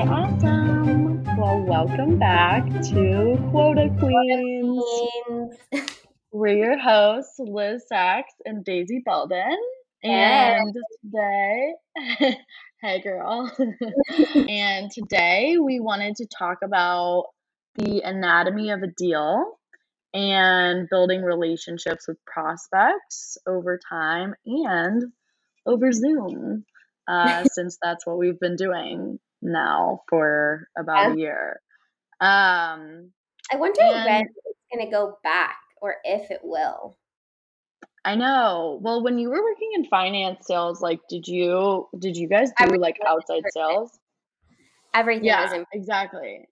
Okay, awesome. Well, welcome back to Quota Queens. Queens. We're your hosts, Liz Sachs and Daisy Belden. And today, hey girl. and today we wanted to talk about the anatomy of a deal and building relationships with prospects over time and over Zoom, uh, since that's what we've been doing now for about a year. Um, I wonder And- when it's going to go back or if it will. I know. Well, when you were working in finance sales, like, did you did you guys do Everything like outside sales? Everything Yeah, exactly.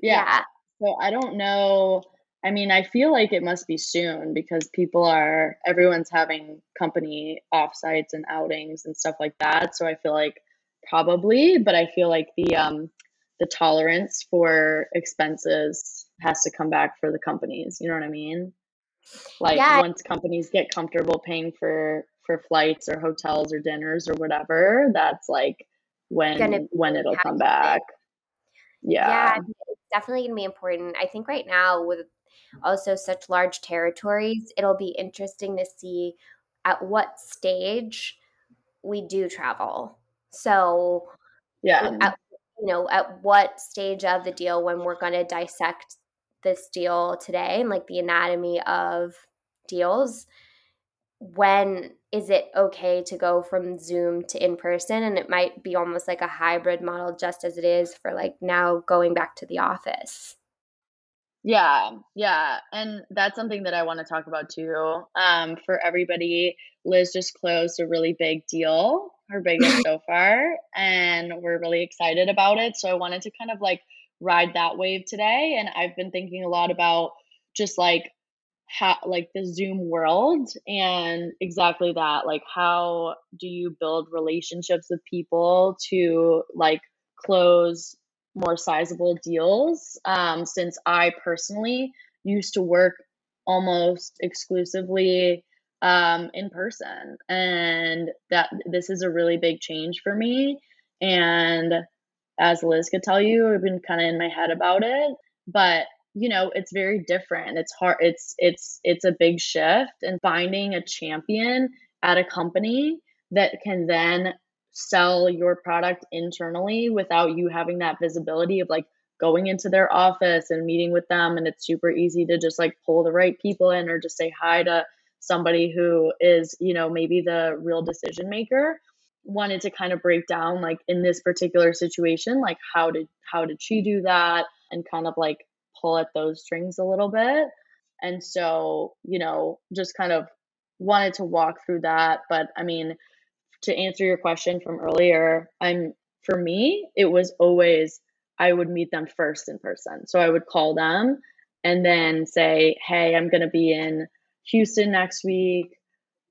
Yeah. Yeah. So I don't know. I mean, I feel like it must be soon because people are everyone's having company offsites and outings and stuff like that. So I feel like probably, but I feel like the um the tolerance for expenses has to come back for the companies. You know what I mean? Like Yeah. once companies get comfortable paying for for flights or hotels or dinners or whatever, that's like when when it'll come back. Yeah, Yeah. It's definitely going to be important. I think right now, with also such large territories, it'll be interesting to see at what stage we do travel. So, Yeah. at, you know, at what stage of the deal when we're going to dissect this deal today and like the anatomy of deals, when is it okay to go from Zoom to in person? And it might be almost like a hybrid model, just as it is for like now going back to the office. Yeah, yeah. And that's something that I want to talk about too. Um, for everybody, Liz just closed a really big deal, her biggest so far, and we're really excited about it. So I wanted to kind of like ride that wave today. And I've been thinking a lot about just like how like the Zoom world and exactly that. Like how do you build relationships with people to like close more sizable deals um, since I personally used to work almost exclusively um, in person. And that this is a really big change for me. And as Liz could tell you, I've been kind of in my head about it. But you know, it's very different. It's hard. It's it's it's a big shift, and finding a champion at a company that can then sell your product internally without you having that visibility of like going into their office and meeting with them and it's super easy to just like pull the right people in or just say hi to somebody who is you know maybe the real decision maker wanted to kind of break down like in this particular situation like how did how did she do that? And kind of like pull at those strings a little bit. And so you know just kind of wanted to walk through that. But i mean to answer your question from earlier, I'm for me, it was always I would meet them first in person. So I would call them and then say, "Hey, I'm going to be in Houston next week.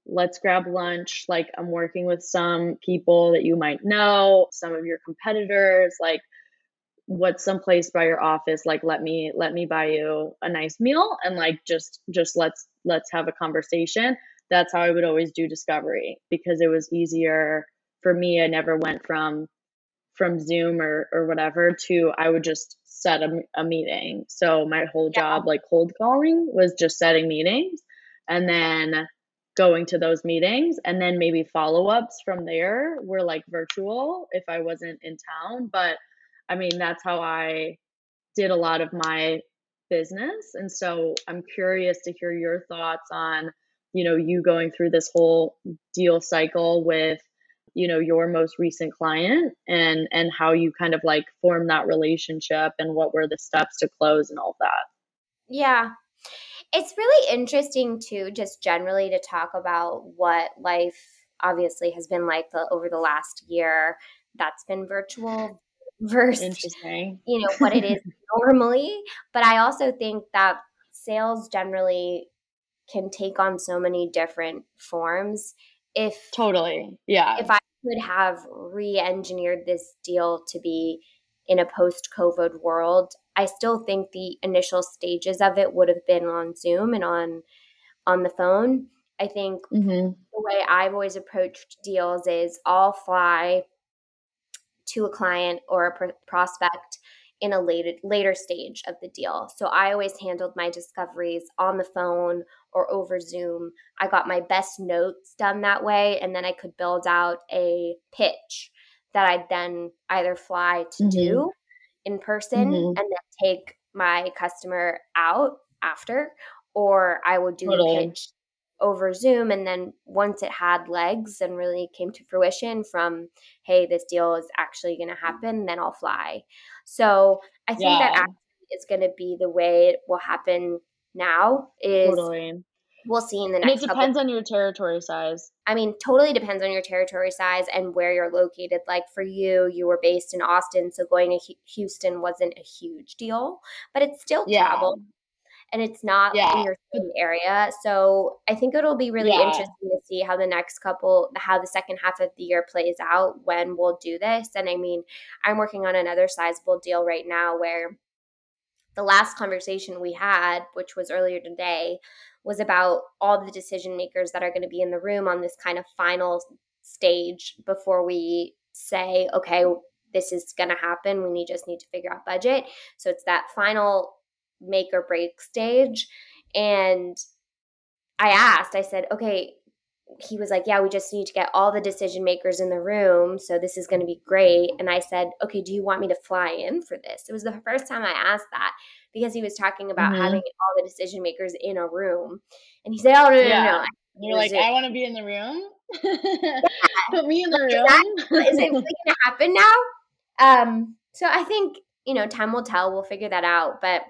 Let's grab lunch. Like I'm working with some people that you might know, some of your competitors, like what's someplace by your office like let me let me buy you a nice meal and like just just let's let's have a conversation that's how I would always do discovery because it was easier for me. I never went from from Zoom or or whatever to I would just set a, a meeting. So my whole Yeah. job, like cold calling, was just setting meetings and then going to those meetings and then maybe follow ups from there were like virtual if I wasn't in town. But I mean, that's how I did a lot of my business. And so I'm curious to hear your thoughts on you know you going through this whole deal cycle with you know your most recent client and and how you kind of like form that relationship and what were the steps to close and all that Yeah. It's really interesting too, just generally to talk about what life obviously has been like the, over the last year that's been virtual versus interesting. you know what it is normally. But i also think that sales generally can take on so many different forms. If totally. Yeah. if i could have re-engineered this deal to be in a post-covid world i still think the initial stages of it would have been on zoom and on on the phone i think hmm the way I've always approached deals is I'll fly to a client or a pr- prospect in a later later stage of the deal. So I always handled my discoveries on the phone or over Zoom. I got my best notes done that way and then I could build out a pitch that I'd then either fly to mm-hmm. do in person mm-hmm. and then take my customer out after or I would do totally. a pitch over Zoom. And then once it had legs and really came to fruition from, hey, this deal is actually going to happen, then I'll fly. So I think yeah. that actually is going to be the way it will happen now is totally. We'll see in the next and it depends on your territory size i mean totally depends on your territory size and where you're located like for you you were based in austin so going to houston wasn't a huge deal but it's still yeah. travel and it's not yeah. in your same area. So I think it'll be really yeah. interesting to see how the next couple, how the second half of the year plays out when we'll do this. And I mean, I'm working on another sizable deal right now where the last conversation we had, which was earlier today, was about all the decision makers that are going to be in the room on this kind of final stage before we say, okay, this is going to happen. We need just need to figure out budget. So it's that final make or break stage. And I asked, I said, okay, he was like, yeah, we just need to get all the decision makers in the room. So this is going to be great. And I said, okay, do you want me to fly in for this? It was the first time I asked that because he was talking about mm-hmm. having all the decision makers in a room. And he said, oh, no, no, yeah. no. no. You're like, I want to be in the room. yeah. Put me in the room. Is it really going to happen now? Um, so I think, you know, time will tell. We'll figure that out. But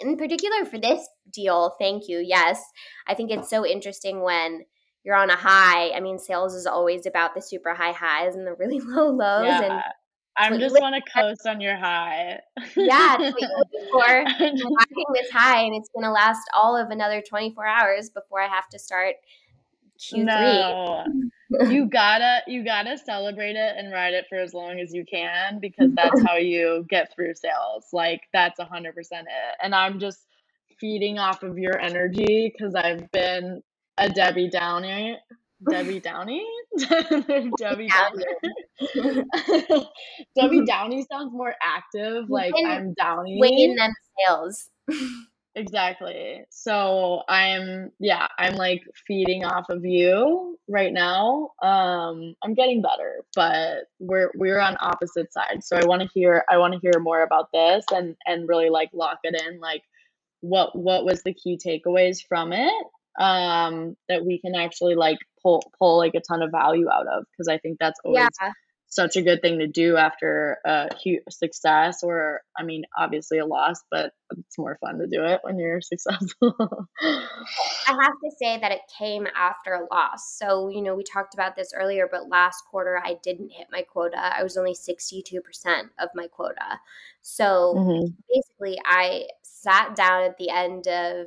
in particular for this deal, thank you. Yes, I think it's so interesting when you're on a high. I mean, sales is always about the super high highs and the really low lows. Yeah. And I just want to coast on your high. yeah, that's what you're looking for. I'm this high, and it's going to last all of another 24 hours before I have to start Q3. No you gotta you gotta celebrate it and ride it for as long as you can because that's how you get through sales like that's hundred percent it and i'm just feeding off of your energy because i've been a debbie downer debbie downey debbie downer debbie downey sounds more active like i'm downy in them sales Exactly. So I'm yeah, I'm like feeding off of you right now. Um I'm getting better, but we're we're on opposite sides. So I want to hear I want to hear more about this and and really like lock it in like what what was the key takeaways from it um that we can actually like pull pull like a ton of value out of because I think that's always yeah. such a good thing to do after a huge success or i mean obviously a loss but it's more fun to do it when you're successful. I have to say that it came after a loss. So you know we talked about this earlier but last quarter i didn't hit my quota. I was only 62% of my quota. So mm-hmm. basically i sat down at the end of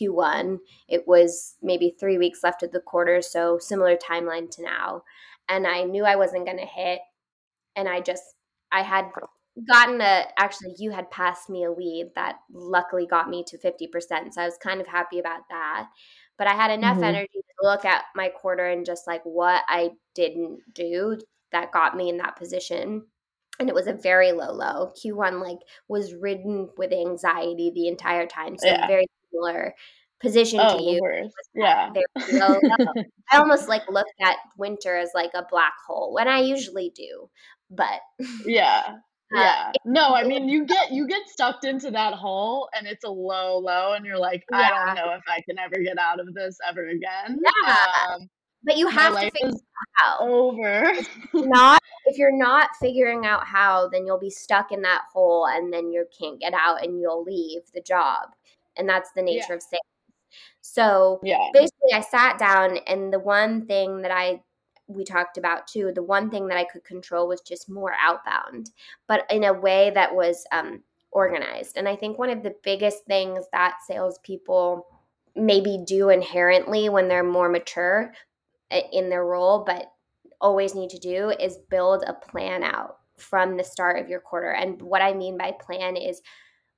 q1 it was maybe three weeks left of the quarter so similar timeline to now and I knew I wasn't going to hit. And I just, I had gotten a, actually, you had passed me a lead that luckily got me to 50%. So I was kind of happy about that. But I had enough mm-hmm. energy to look at my quarter and just like what I didn't do that got me in that position. And it was a very low low. Q1 like was ridden with anxiety the entire time. So yeah. very similar position oh, to you. Yeah. I almost like look at winter as like a black hole when I usually do, but yeah. Uh, yeah. no, I mean you get you get sucked into that hole and it's a low low and you're like, yeah. I don't know if I can ever get out of this ever again. Yeah. Um, but you have to figure out how. Over. not if you're not figuring out how, then you'll be stuck in that hole and then you can't get out and you'll leave the job. And that's the nature yeah. of sales. So yeah. basically, I sat down, and the one thing that I we talked about too, the one thing that I could control was just more outbound, but in a way that was um, organized. And I think one of the biggest things that salespeople maybe do inherently when they're more mature eh, in their role, but always need to do is build a plan out from the start of your quarter. And what I mean by plan is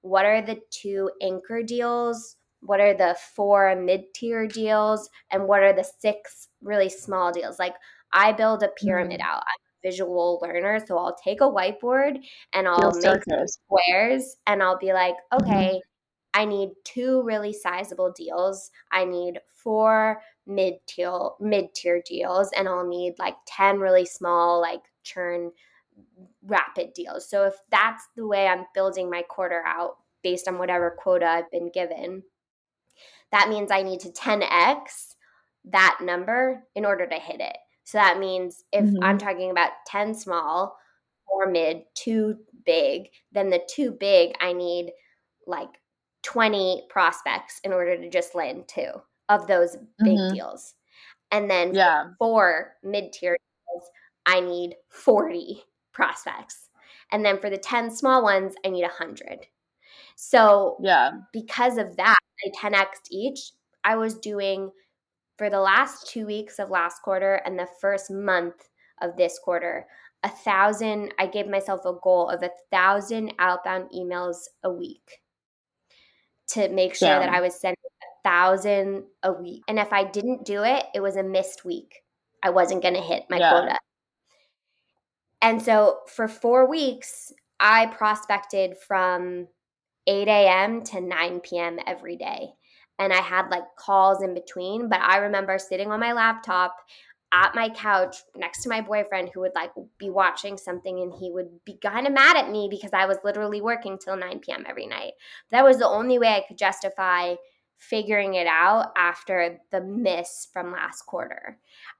what are the two anchor deals what are the four mid-tier deals and what are the six really small deals like i build a pyramid mm-hmm. out i'm a visual learner. So I'll take a whiteboard and I'll make squares and I'll be like, okay, mm-hmm. I need two really sizable deals. I need four mid tier mid tier deals, and I'll need like ten really small like churn rapid deals. So if that's the way I'm building my quarter out based on whatever quota I've been given, that means I need to 10x that number in order to hit it. So that means if mm-hmm. I'm talking about 10 small, or mid, two big, then the two big, I need like 20 prospects in order to just land two of those big mm-hmm. deals. And then yeah. for mid tier deals, I need 40 prospects. And then for the 10 small ones, I need 100. So, yeah, because of that, I 10x each. I was doing for the last two weeks of last quarter and the first month of this quarter, a thousand, I gave myself a goal of a thousand outbound emails a week to make sure yeah. that I was sending a thousand a week. And if I didn't do it, it was a missed week. I wasn't going to hit my yeah. quota. And so for four weeks, I prospected from 8 a.m. to 9 p.m. every day and I had like calls in between. But I remember sitting on my laptop at my couch next to my boyfriend who would like be watching something and he would be kind of mad at me because I was literally working till 9 p.m. every night. That was the only way I could justify figuring it out after the miss from last quarter.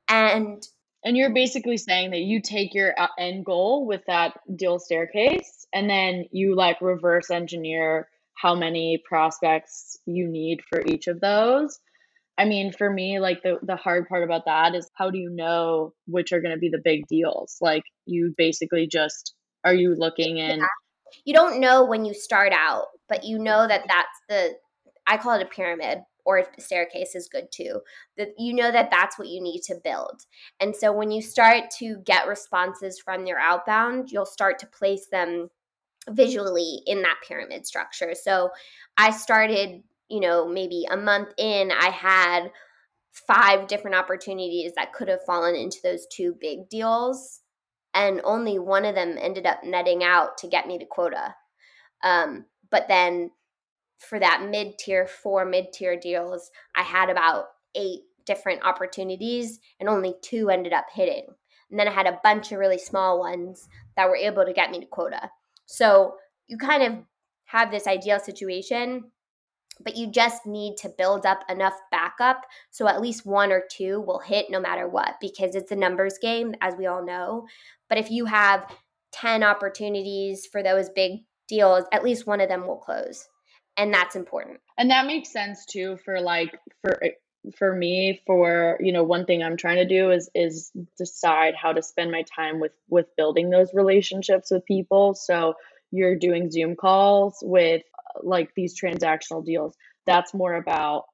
And and you're basically saying that you take your uh, end goal with that deal staircase and then you like reverse engineer how many prospects you need for each of those. I mean, for me, like the, the hard part about that is how do you know which are going to be the big deals? Like, you basically just are you looking in? Yeah. You don't know when you start out, but you know that that's the, I call it a pyramid or staircase is good too. That you know that that's what you need to build. And so when you start to get responses from your outbound, you'll start to place them visually in that pyramid structure. So I started, you know, maybe a month in, I had five different opportunities that could have fallen into those two big deals. And only one of them ended up netting out to get me to quota. Um, but then for that mid tier, four mid tier deals, I had about eight different opportunities and only two ended up hitting. And then I had a bunch of really small ones that were able to get me to quota. So you kind of have this ideal situation, but you just need to build up enough backup so at least one or two will hit no matter what because it's a numbers game, as we all know. But if you have 10 opportunities for those big deals, at least one of them will close. And that's important. And that makes sense too for like, for for me for you know one thing i'm trying to do is is decide how to spend my time with with building those relationships with people. So you're doing zoom calls with like these transactional deals. That's more about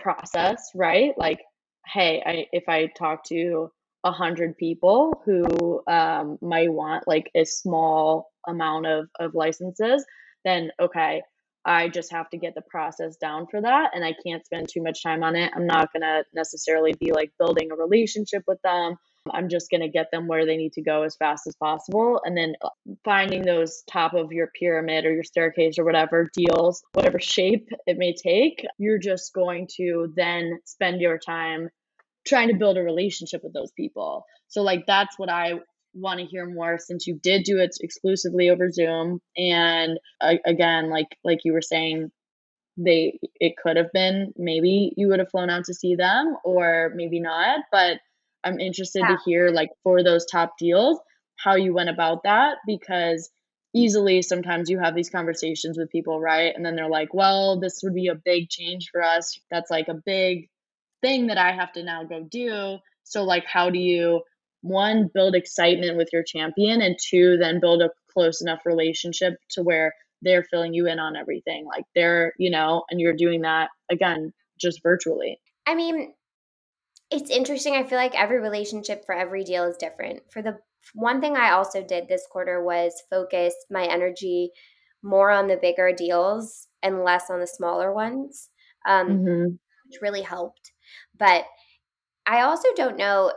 process right? Like hey I, if i talk to a hundred people who um, might want like a small amount of of licenses then okay I just have to get the process down for that and I can't spend too much time on it. I'm not going to necessarily be like building a relationship with them. I'm just going to get them where they need to go as fast as possible. And then uh, finding those top of your pyramid or your staircase or whatever deals, whatever shape it may take, you're just going to then spend your time trying to build a relationship with those people. So, like, that's what I want to hear more since you did do it exclusively over Zoom. And uh, again like like you were saying they it could have been maybe you would have flown out to see them or maybe not but I'm interested yeah. to hear like for those top deals how you went about that because easily sometimes you have these conversations with people right? And then they're like well this would be a big change for us. That's like a big thing that I have to now go do. So like how do you one build excitement with your champion and two then build a close enough relationship to where they're filling you in on everything. Like they're you know and you're doing that again just virtually. I mean it's interesting. I feel like every relationship for every deal is different. For the one thing i also did this quarter was focus my energy more on the bigger deals and less on the smaller ones um, mm-hmm. which really helped. But i also don't know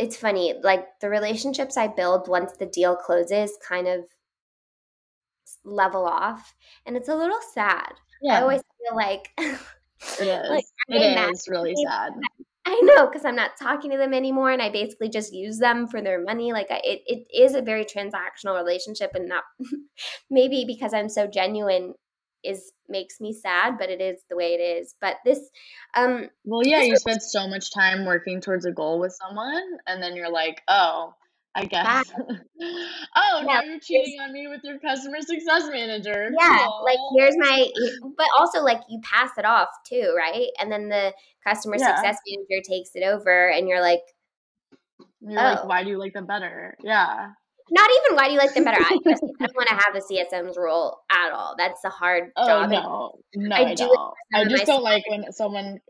it's funny, like the relationships I build once the deal closes kind of level off. And it's a little sad. Yeah. I always feel like it is. like, it is really sad. I know because I'm not talking to them anymore, and I basically just use them for their money. Like I, it, it is a very transactional relationship, and not maybe because I'm so genuine is makes me sad, but it is the way it is. But this, um, well, yeah, you spend so much time working towards a goal with someone, and then you're like, oh, I guess. oh, yeah. now you're cheating on me with your customer success manager. Yeah, Aww. like here's my, but also like you pass it off too, right? And then the customer yeah. success manager takes it over, and you're like, you're oh. like, why do you like them better? Yeah. Not even why do you like them better. I just I don't want to have the CSM's role at all. That's a hard oh, job. No, no, I, I do don't. I just don't like when someone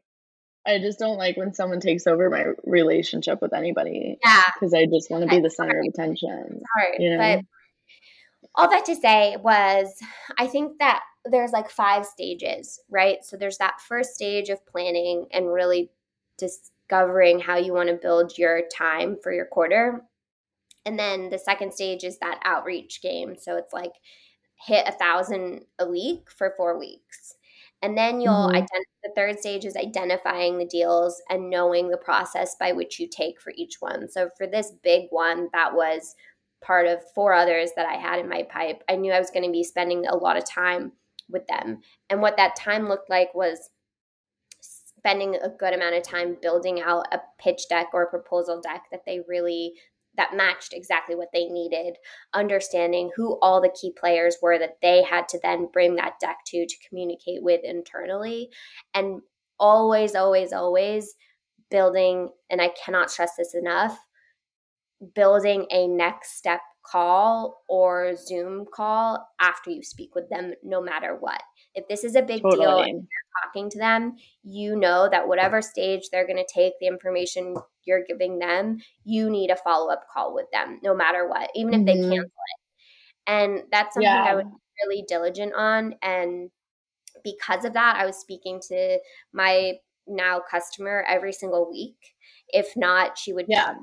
I just don't like when someone takes over my relationship with anybody. Yeah. Because I just want to be the center hard. of attention. Hard. You know? But all that to say was I think that there's like five stages, right? So there's that first stage of planning and really discovering how you want to build your time for your quarter. And then the second stage is that outreach game. So it's like hit a thousand a week for four weeks. And then you'll mm-hmm. identify the third stage is identifying the deals and knowing the process by which you take for each one. So for this big one, that was part of four others that I had in my pipe. I knew I was going to be spending a lot of time with them. And what that time looked like was spending a good amount of time building out a pitch deck or a proposal deck that they really that matched exactly what they needed, understanding who all the key players were that they had to then bring that deck to to communicate with internally. And always, always, always building, and I cannot stress this enough, building a next step call or Zoom call after you speak with them, no matter what. If this is a big totally. deal and you're talking to them, you know that whatever stage they're going to take the information you're giving them, you need a follow up call with them, no matter what, even if mm-hmm. they cancel it. And that's something yeah. I would be really diligent on. And because of that, I was speaking to my now customer every single week. If not, she would yeah.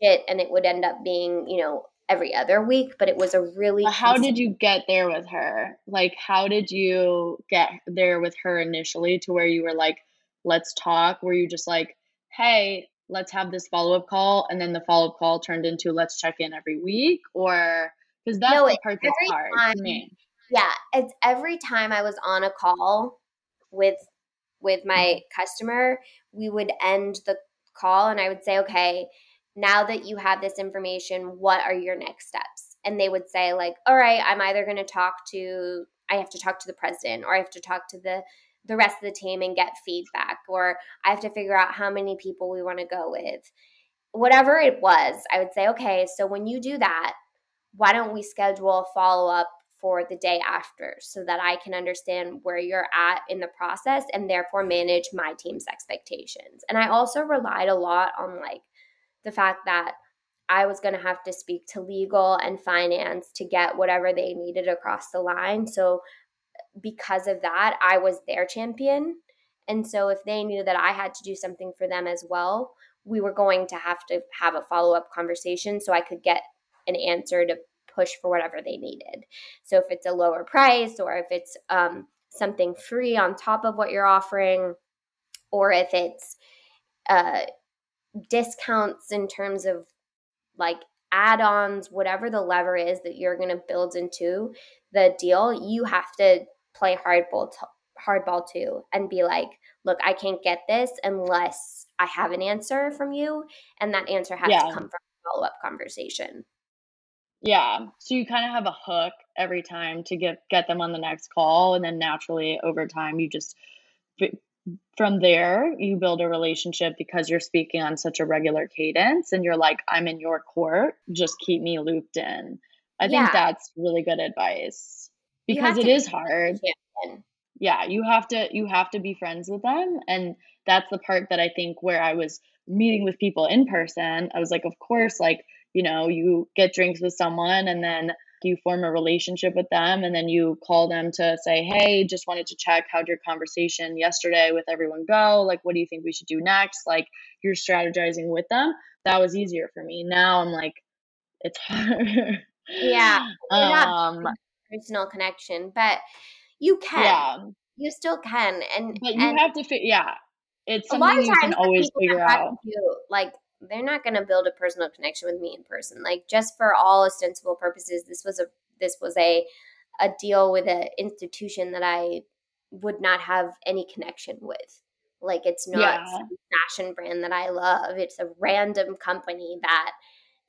it and it would end up being, you know, every other week, but it was a really. how did you get there with her? Like, how did you get there with her initially to where you were like, let's talk? Were you just like, hey, let's have this follow up call? And then the follow up call turned into let's check in every week? Or because that's no, the part that's hard time, to me. Yeah, it's every time I was on a call with with my mm-hmm. customer, we would end the call and I would say, okay, now that you have this information, what are your next steps? And they would say, like, all right, I'm either going to talk to, I have to talk to the president or I have to talk to the the rest of the team and get feedback or I have to figure out how many people we want to go with. Whatever it was, I would say, okay, so when you do that, why don't we schedule a follow up for the day after so that I can understand where you're at in the process and therefore manage my team's expectations. And I also relied a lot on like the fact that I was going to have to speak to legal and finance to get whatever they needed across the line. So, because of that, I was their champion. And so, if they knew that I had to do something for them as well, we were going to have to have a follow up conversation so I could get an answer to push for whatever they needed. So, if it's a lower price or if it's um, something free on top of what you're offering, or if it's uh, discounts in terms of like add-ons whatever the lever is that you're going to build into the deal you have to play hardball t- hardball too and be like look i can't get this unless i have an answer from you and that answer has yeah. to come from a follow-up conversation yeah so you kind of have a hook every time to get get them on the next call and then naturally over time you just from there you build a relationship because you're speaking on such a regular cadence and you're like i'm in your court just keep me looped in. I yeah. think that's really good advice because it is hard. yeah you have to you have to be friends with them and that's the part that i think where i was meeting with people in person i was like of course like you know you get drinks with someone and then you form a relationship with them and then you call them to say hey just wanted to check how'd your conversation yesterday with everyone go like what do you think we should do next like you're strategizing with them that was easier for me. Now I'm like, it's hard. Yeah. um, personal connection, but you can. Yeah. You still can. And but you and have to fit yeah. It's something you can always figure out. Do, like they're not going to build a personal connection with me in person. Like just for all ostensible purposes, this was a this was a a deal with an institution that I would not have any connection with. Like it's not yeah. fashion brand that I love. It's a random company that,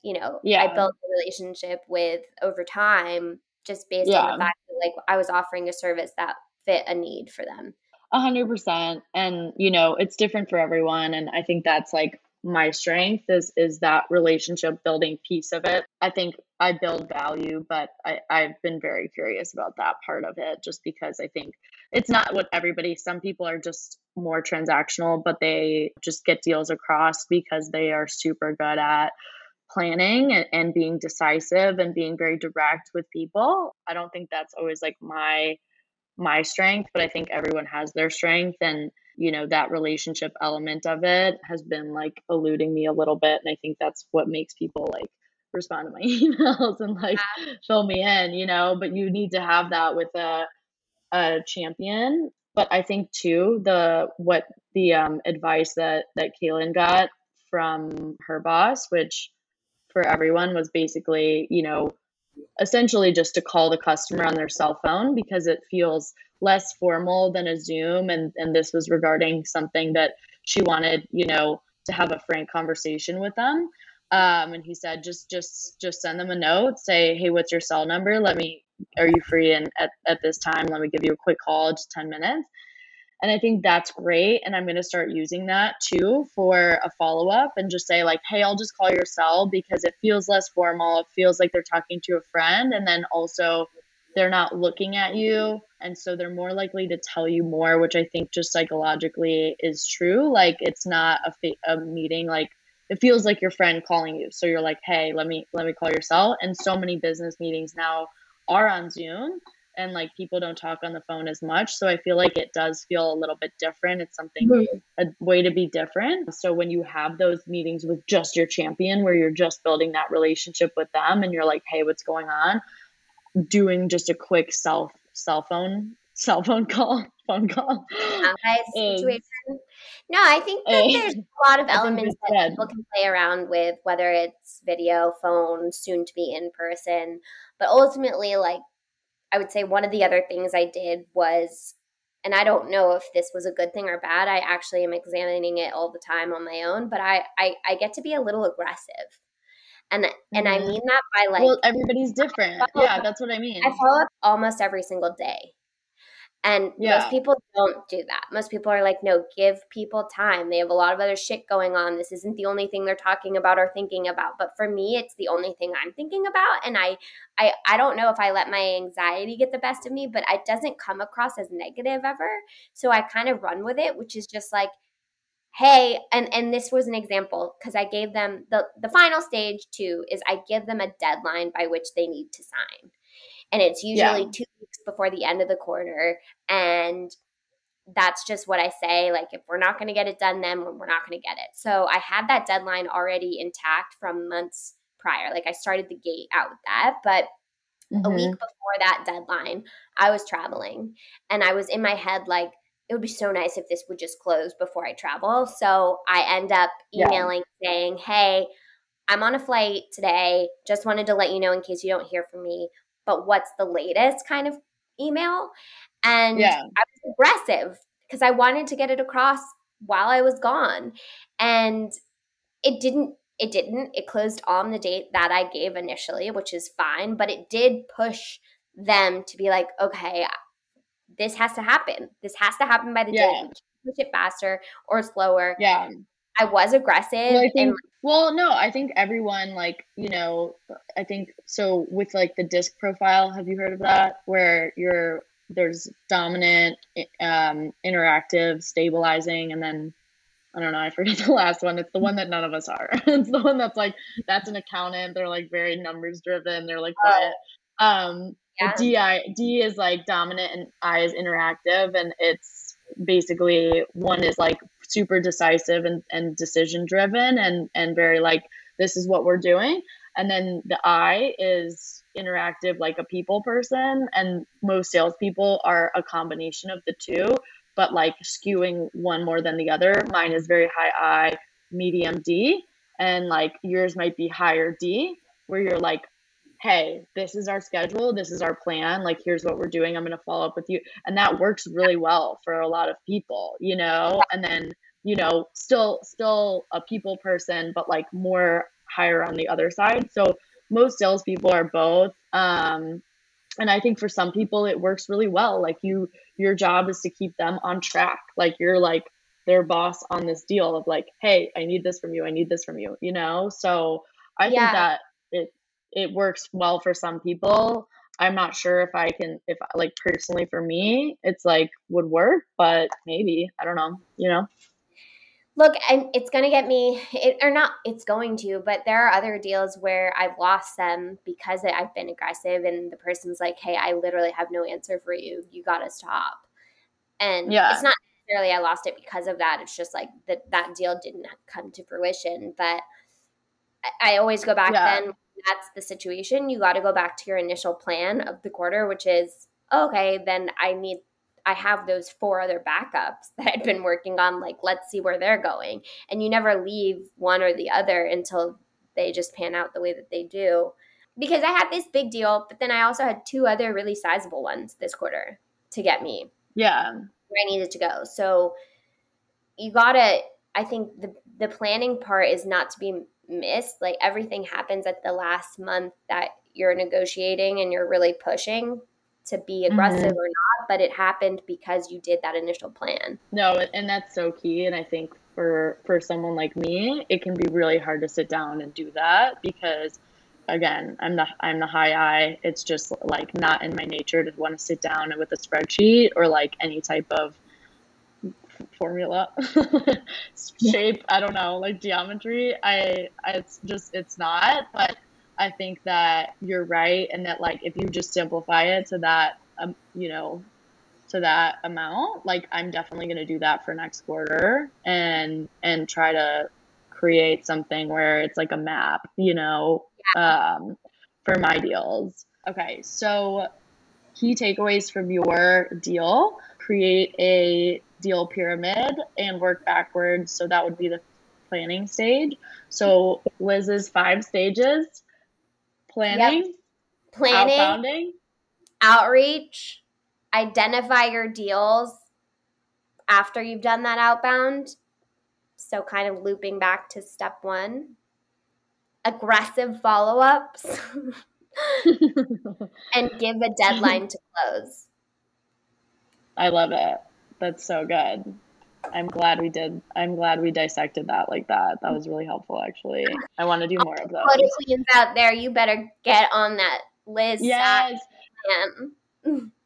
you know, yeah. I built a relationship with over time just based yeah. on the fact that like I was offering a service that fit a need for them. A hundred percent. And, you know, it's different for everyone. And I think that's like my strength is is that relationship building piece of it. I think I build value, but I, I've been very curious about that part of it just because I think it's not what everybody some people are just more transactional, but they just get deals across because they are super good at planning and, and being decisive and being very direct with people. I don't think that's always like my my strength, but I think everyone has their strength and you know that relationship element of it has been like eluding me a little bit and I think that's what makes people like respond to my emails and like fill me in, you know, but you need to have that with a a champion. But I think too the what the um, advice that that Kaylin got from her boss, which for everyone was basically, you know, essentially just to call the customer on their cell phone because it feels less formal than a Zoom. And, and this was regarding something that she wanted, you know, to have a frank conversation with them. Um, and he said, just, just, just send them a note, say, Hey, what's your cell number? Let me, are you free? And at, at this time, let me give you a quick call, just 10 minutes. And I think that's great. And I'm going to start using that too for a follow up and just say, like, hey, I'll just call your cell because it feels less formal. It feels like they're talking to a friend. And then also, they're not looking at you. And so they're more likely to tell you more, which I think just psychologically is true. Like, it's not a, fa- a meeting, like, it feels like your friend calling you. So you're like, hey, let me let me call your cell. And so many business meetings now are on Zoom and like people don't talk on the phone as much. So I feel like it does feel a little bit different. It's something mm-hmm. a way to be different. So when you have those meetings with just your champion where you're just building that relationship with them and you're like, "Hey, what's going on?" Doing just a quick cell cell phone cell phone call phone call situation. No, I think that there's a lot of elements that people can play around with, whether it's video, phone, soon to be in person. But ultimately, like I would say one of the other things I did was, and I don't know if this was a good thing or bad. I actually am examining it all the time on my own, but I I, I get to be a little aggressive. And and mm-hmm. I mean that by like Well, everybody's different. Yeah, that's what I mean. I follow up almost every single day. And yeah. most people don't do that. Most people are like, no, give people time. They have a lot of other shit going on. This isn't the only thing they're talking about or thinking about. But for me, it's the only thing I'm thinking about. And I I I don't know if I let my anxiety get the best of me, but it doesn't come across as negative ever. So I kind of run with it, which is just like, hey, and and this was an example because I gave them the the final stage too is I give them a deadline by which they need to sign and it's usually yeah. two weeks before the end of the quarter and that's just what I say. Like, if we're not going to get it done, then we're not going to get it. So I had that deadline already intact from months prior. Like, I started the gate out with that. But mm-hmm. a week before that deadline, I was traveling and I was in my head, like, it would be so nice if this would just close before I travel. So I end up emailing yeah. saying, hey, I'm on a flight today. Just wanted to let you know in case you don't hear from me but what's the latest kind of email. And yeah. I was aggressive because I wanted to get it across while I was gone. And it didn't it didn't. It closed on the date that I gave initially, which is fine, but it did push them to be like, okay, this has to happen. This has to happen by the yeah. date. Push it faster or slower. Yeah. I was aggressive. Well, I think, and, well, no, I think everyone like you know, I think so with like the disc profile. Have you heard of that? Where you're there's dominant, um, interactive, stabilizing, and then I don't know. I forget the last one. It's the one that none of us are. it's the one that's like that's an accountant. They're like very numbers driven. They're like quiet. Oh. Um, yeah. D I D is like dominant and I is interactive, and it's basically one is like super decisive and, and decision driven and and very like this is what we're doing and then the I is interactive like a people person and most salespeople are a combination of the two but like skewing one more than the other mine is very high I medium D and like yours might be higher D where you're like hey, this is our schedule, this is our plan, like here's what we're doing, I'm going to follow up with you. And that works really well for a lot of people, you know? And then, you know, still still a people person, but like more higher on the other side. So most salespeople are both. Um, and I think for some people it works really well. Like you your job is to keep them on track. Like you're like their boss on this deal of like, hey, I need this from you, I need this from you, you know? So I yeah. think that it it works well for some people. I'm not sure if I can, if like personally for me, it's like would work, but maybe I don't know, you know. Look, and it's going to get me, it, or not, it's going to, but there are other deals where I've lost them because I've been aggressive, and the person's like, "Hey, I literally have no answer for you. You got to stop." And yeah. it's not necessarily I lost it because of that. It's just like that that deal didn't come to fruition, but. I always go back yeah. then that's the situation, you got to go back to your initial plan of the quarter, which is okay, then I need I have those four other backups that I'd been working on. Like, let's see where they're going. And you never leave one or the other until they just pan out the way that they do. Because I had this big deal, but then I also had two other really sizable ones this quarter to get me. Yeah. Where I needed to go. So you gotta I think the the planning part is not to be missed. Like everything happens at the last month that you're negotiating and you're really pushing to be aggressive mm-hmm. or not, but it happened because you did that initial plan. No, and that's so key. And I think for for someone like me, it can be really hard to sit down and do that because again, I'm the I'm the high I. It's just like not in my nature to want to sit down with a spreadsheet or like any type of formula shape i don't know like geometry. I, I it's just it's not but i think that you're right and that like if you just simplify it to that um, you know to that amount like i'm definitely going to do that for next quarter and and try to create something where it's like a map you know um, for my deals. Okay so key takeaways from your deal create a deal pyramid and work backwards. So that would be the planning stage. So Liz's five stages planning, yep. planning, outbounding, outreach, identify your deals after you've done that outbound. So, kind of looping back to step one, aggressive follow ups, and give a deadline to close. I love it. That's so good. I'm glad we did. I'm glad we dissected that like that. That was really helpful, actually. I want to do more of those. Quota queens out there, you better get on that Liz. Yes.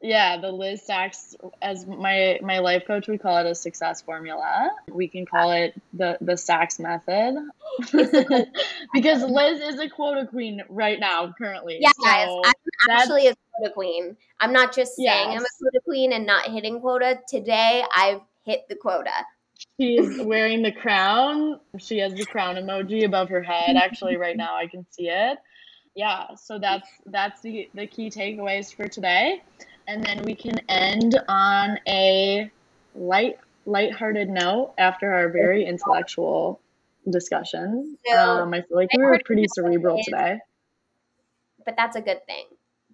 Yeah, the Liz Sachs, as my my life coach would call it a success formula. We can call it the the Sachs method because Liz is a quota queen right now, currently. Yeah, so guys, I'm actually a quota queen. I'm not just saying yes. I'm a quota queen and not hitting quota. Today, I've hit the quota. She's wearing the crown. She has the crown emoji above her head. Actually, right now I can see it. Yeah, so that's that's the the key takeaways for today, and then we can end on a light light-hearted note after our very intellectual discussion. So, um, I feel like we were pretty cerebral today, but that's a good thing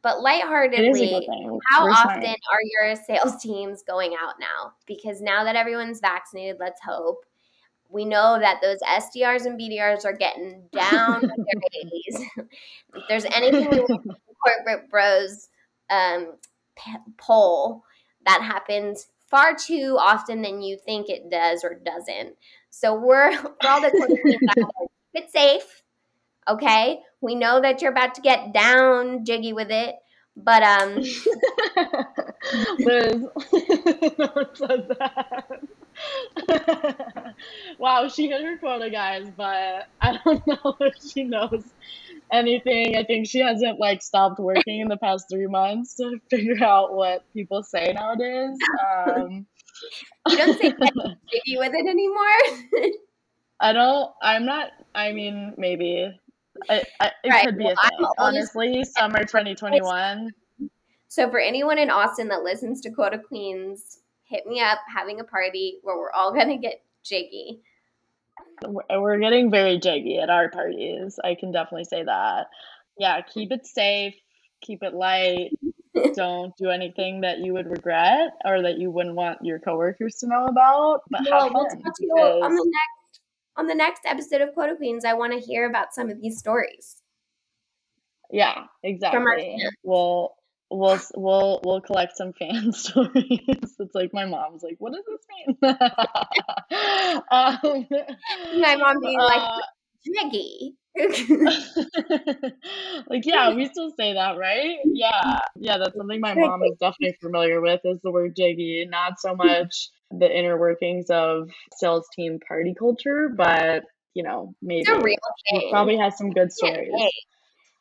but lightheartedly, how We're often smart. are your sales teams going out now? Because now that everyone's vaccinated, let's hope. We know that those SDRs and BDRs are getting down with their if there's anything in corporate bros um, p- poll that happens far too often than you think it does or doesn't. So we're for all the keep it safe Okay, we know that you're about to get down jiggy with it, but um. Liz, no one said that. wow, she hit her quota, guys, but I don't know if she knows anything. I think she hasn't like stopped working in the past three months to figure out what people say nowadays. Um, you don't say jiggy with it anymore. I don't. I'm not. I mean, maybe. I, I, it right. could be well, a thing. Honestly, summer 2021. So for anyone in Austin that listens to Quota Queens, hit me up having a party where we're all gonna get jiggy. We're getting very jiggy at our parties. I can definitely say that. Yeah, keep it safe, keep it light. Don't do anything that you would regret or that you wouldn't want your coworkers to know about. But well, have fun we'll on the next on the next episode of Quota Queens. I want to hear about some of these stories. Yeah, exactly. We'll we'll we'll we'll collect some fan stories. it's like my mom's like, "What does this mean?" um, my mom being uh, like, "Jiggy." like yeah, we still say that, right? Yeah, yeah, that's something my mom is definitely familiar with is the word jiggy. Not so much the inner workings of sales team party culture, but you know, maybe it's a real thing. probably has some good stories. Hey,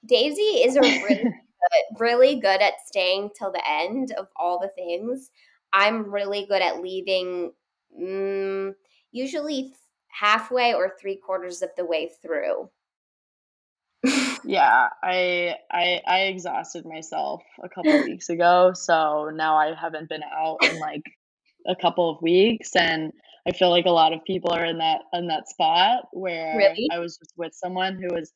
Daisy is a really good, really good at staying till the end of all the things. I'm really good at leaving, mm, usually halfway or three quarters of the way through. yeah, I I I exhausted myself a couple weeks ago, so now I haven't been out in like a couple of weeks and I feel like a lot of people are in that in that spot where really? I was just with someone who was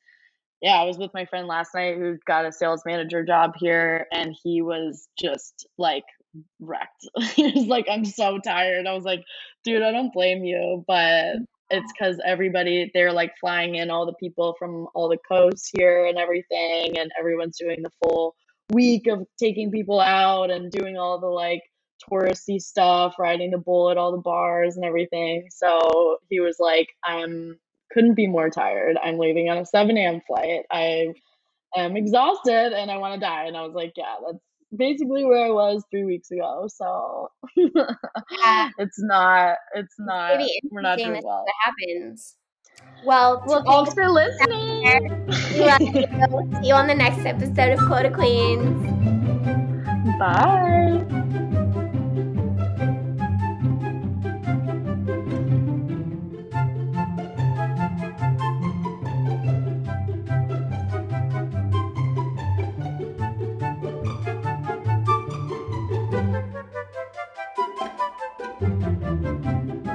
yeah, I was with my friend last night who got a sales manager job here and he was just like wrecked. he was like, I'm so tired. I was like, dude, I don't blame you, but it's because everybody they're like flying in all the people from all the coasts here and everything, and everyone's doing the full week of taking people out and doing all the like touristy stuff, riding the bull at all the bars and everything. So he was like, I'm couldn't be more tired. I'm leaving on a 7 a.m. flight. I am exhausted and I want to die. And I was like, yeah, that's basically where I was three weeks ago. So yeah. it's not, it's not, it's we're not doing well. That happens. Well, well, thanks for listening. See you on the next episode of Quota Queens. Bye.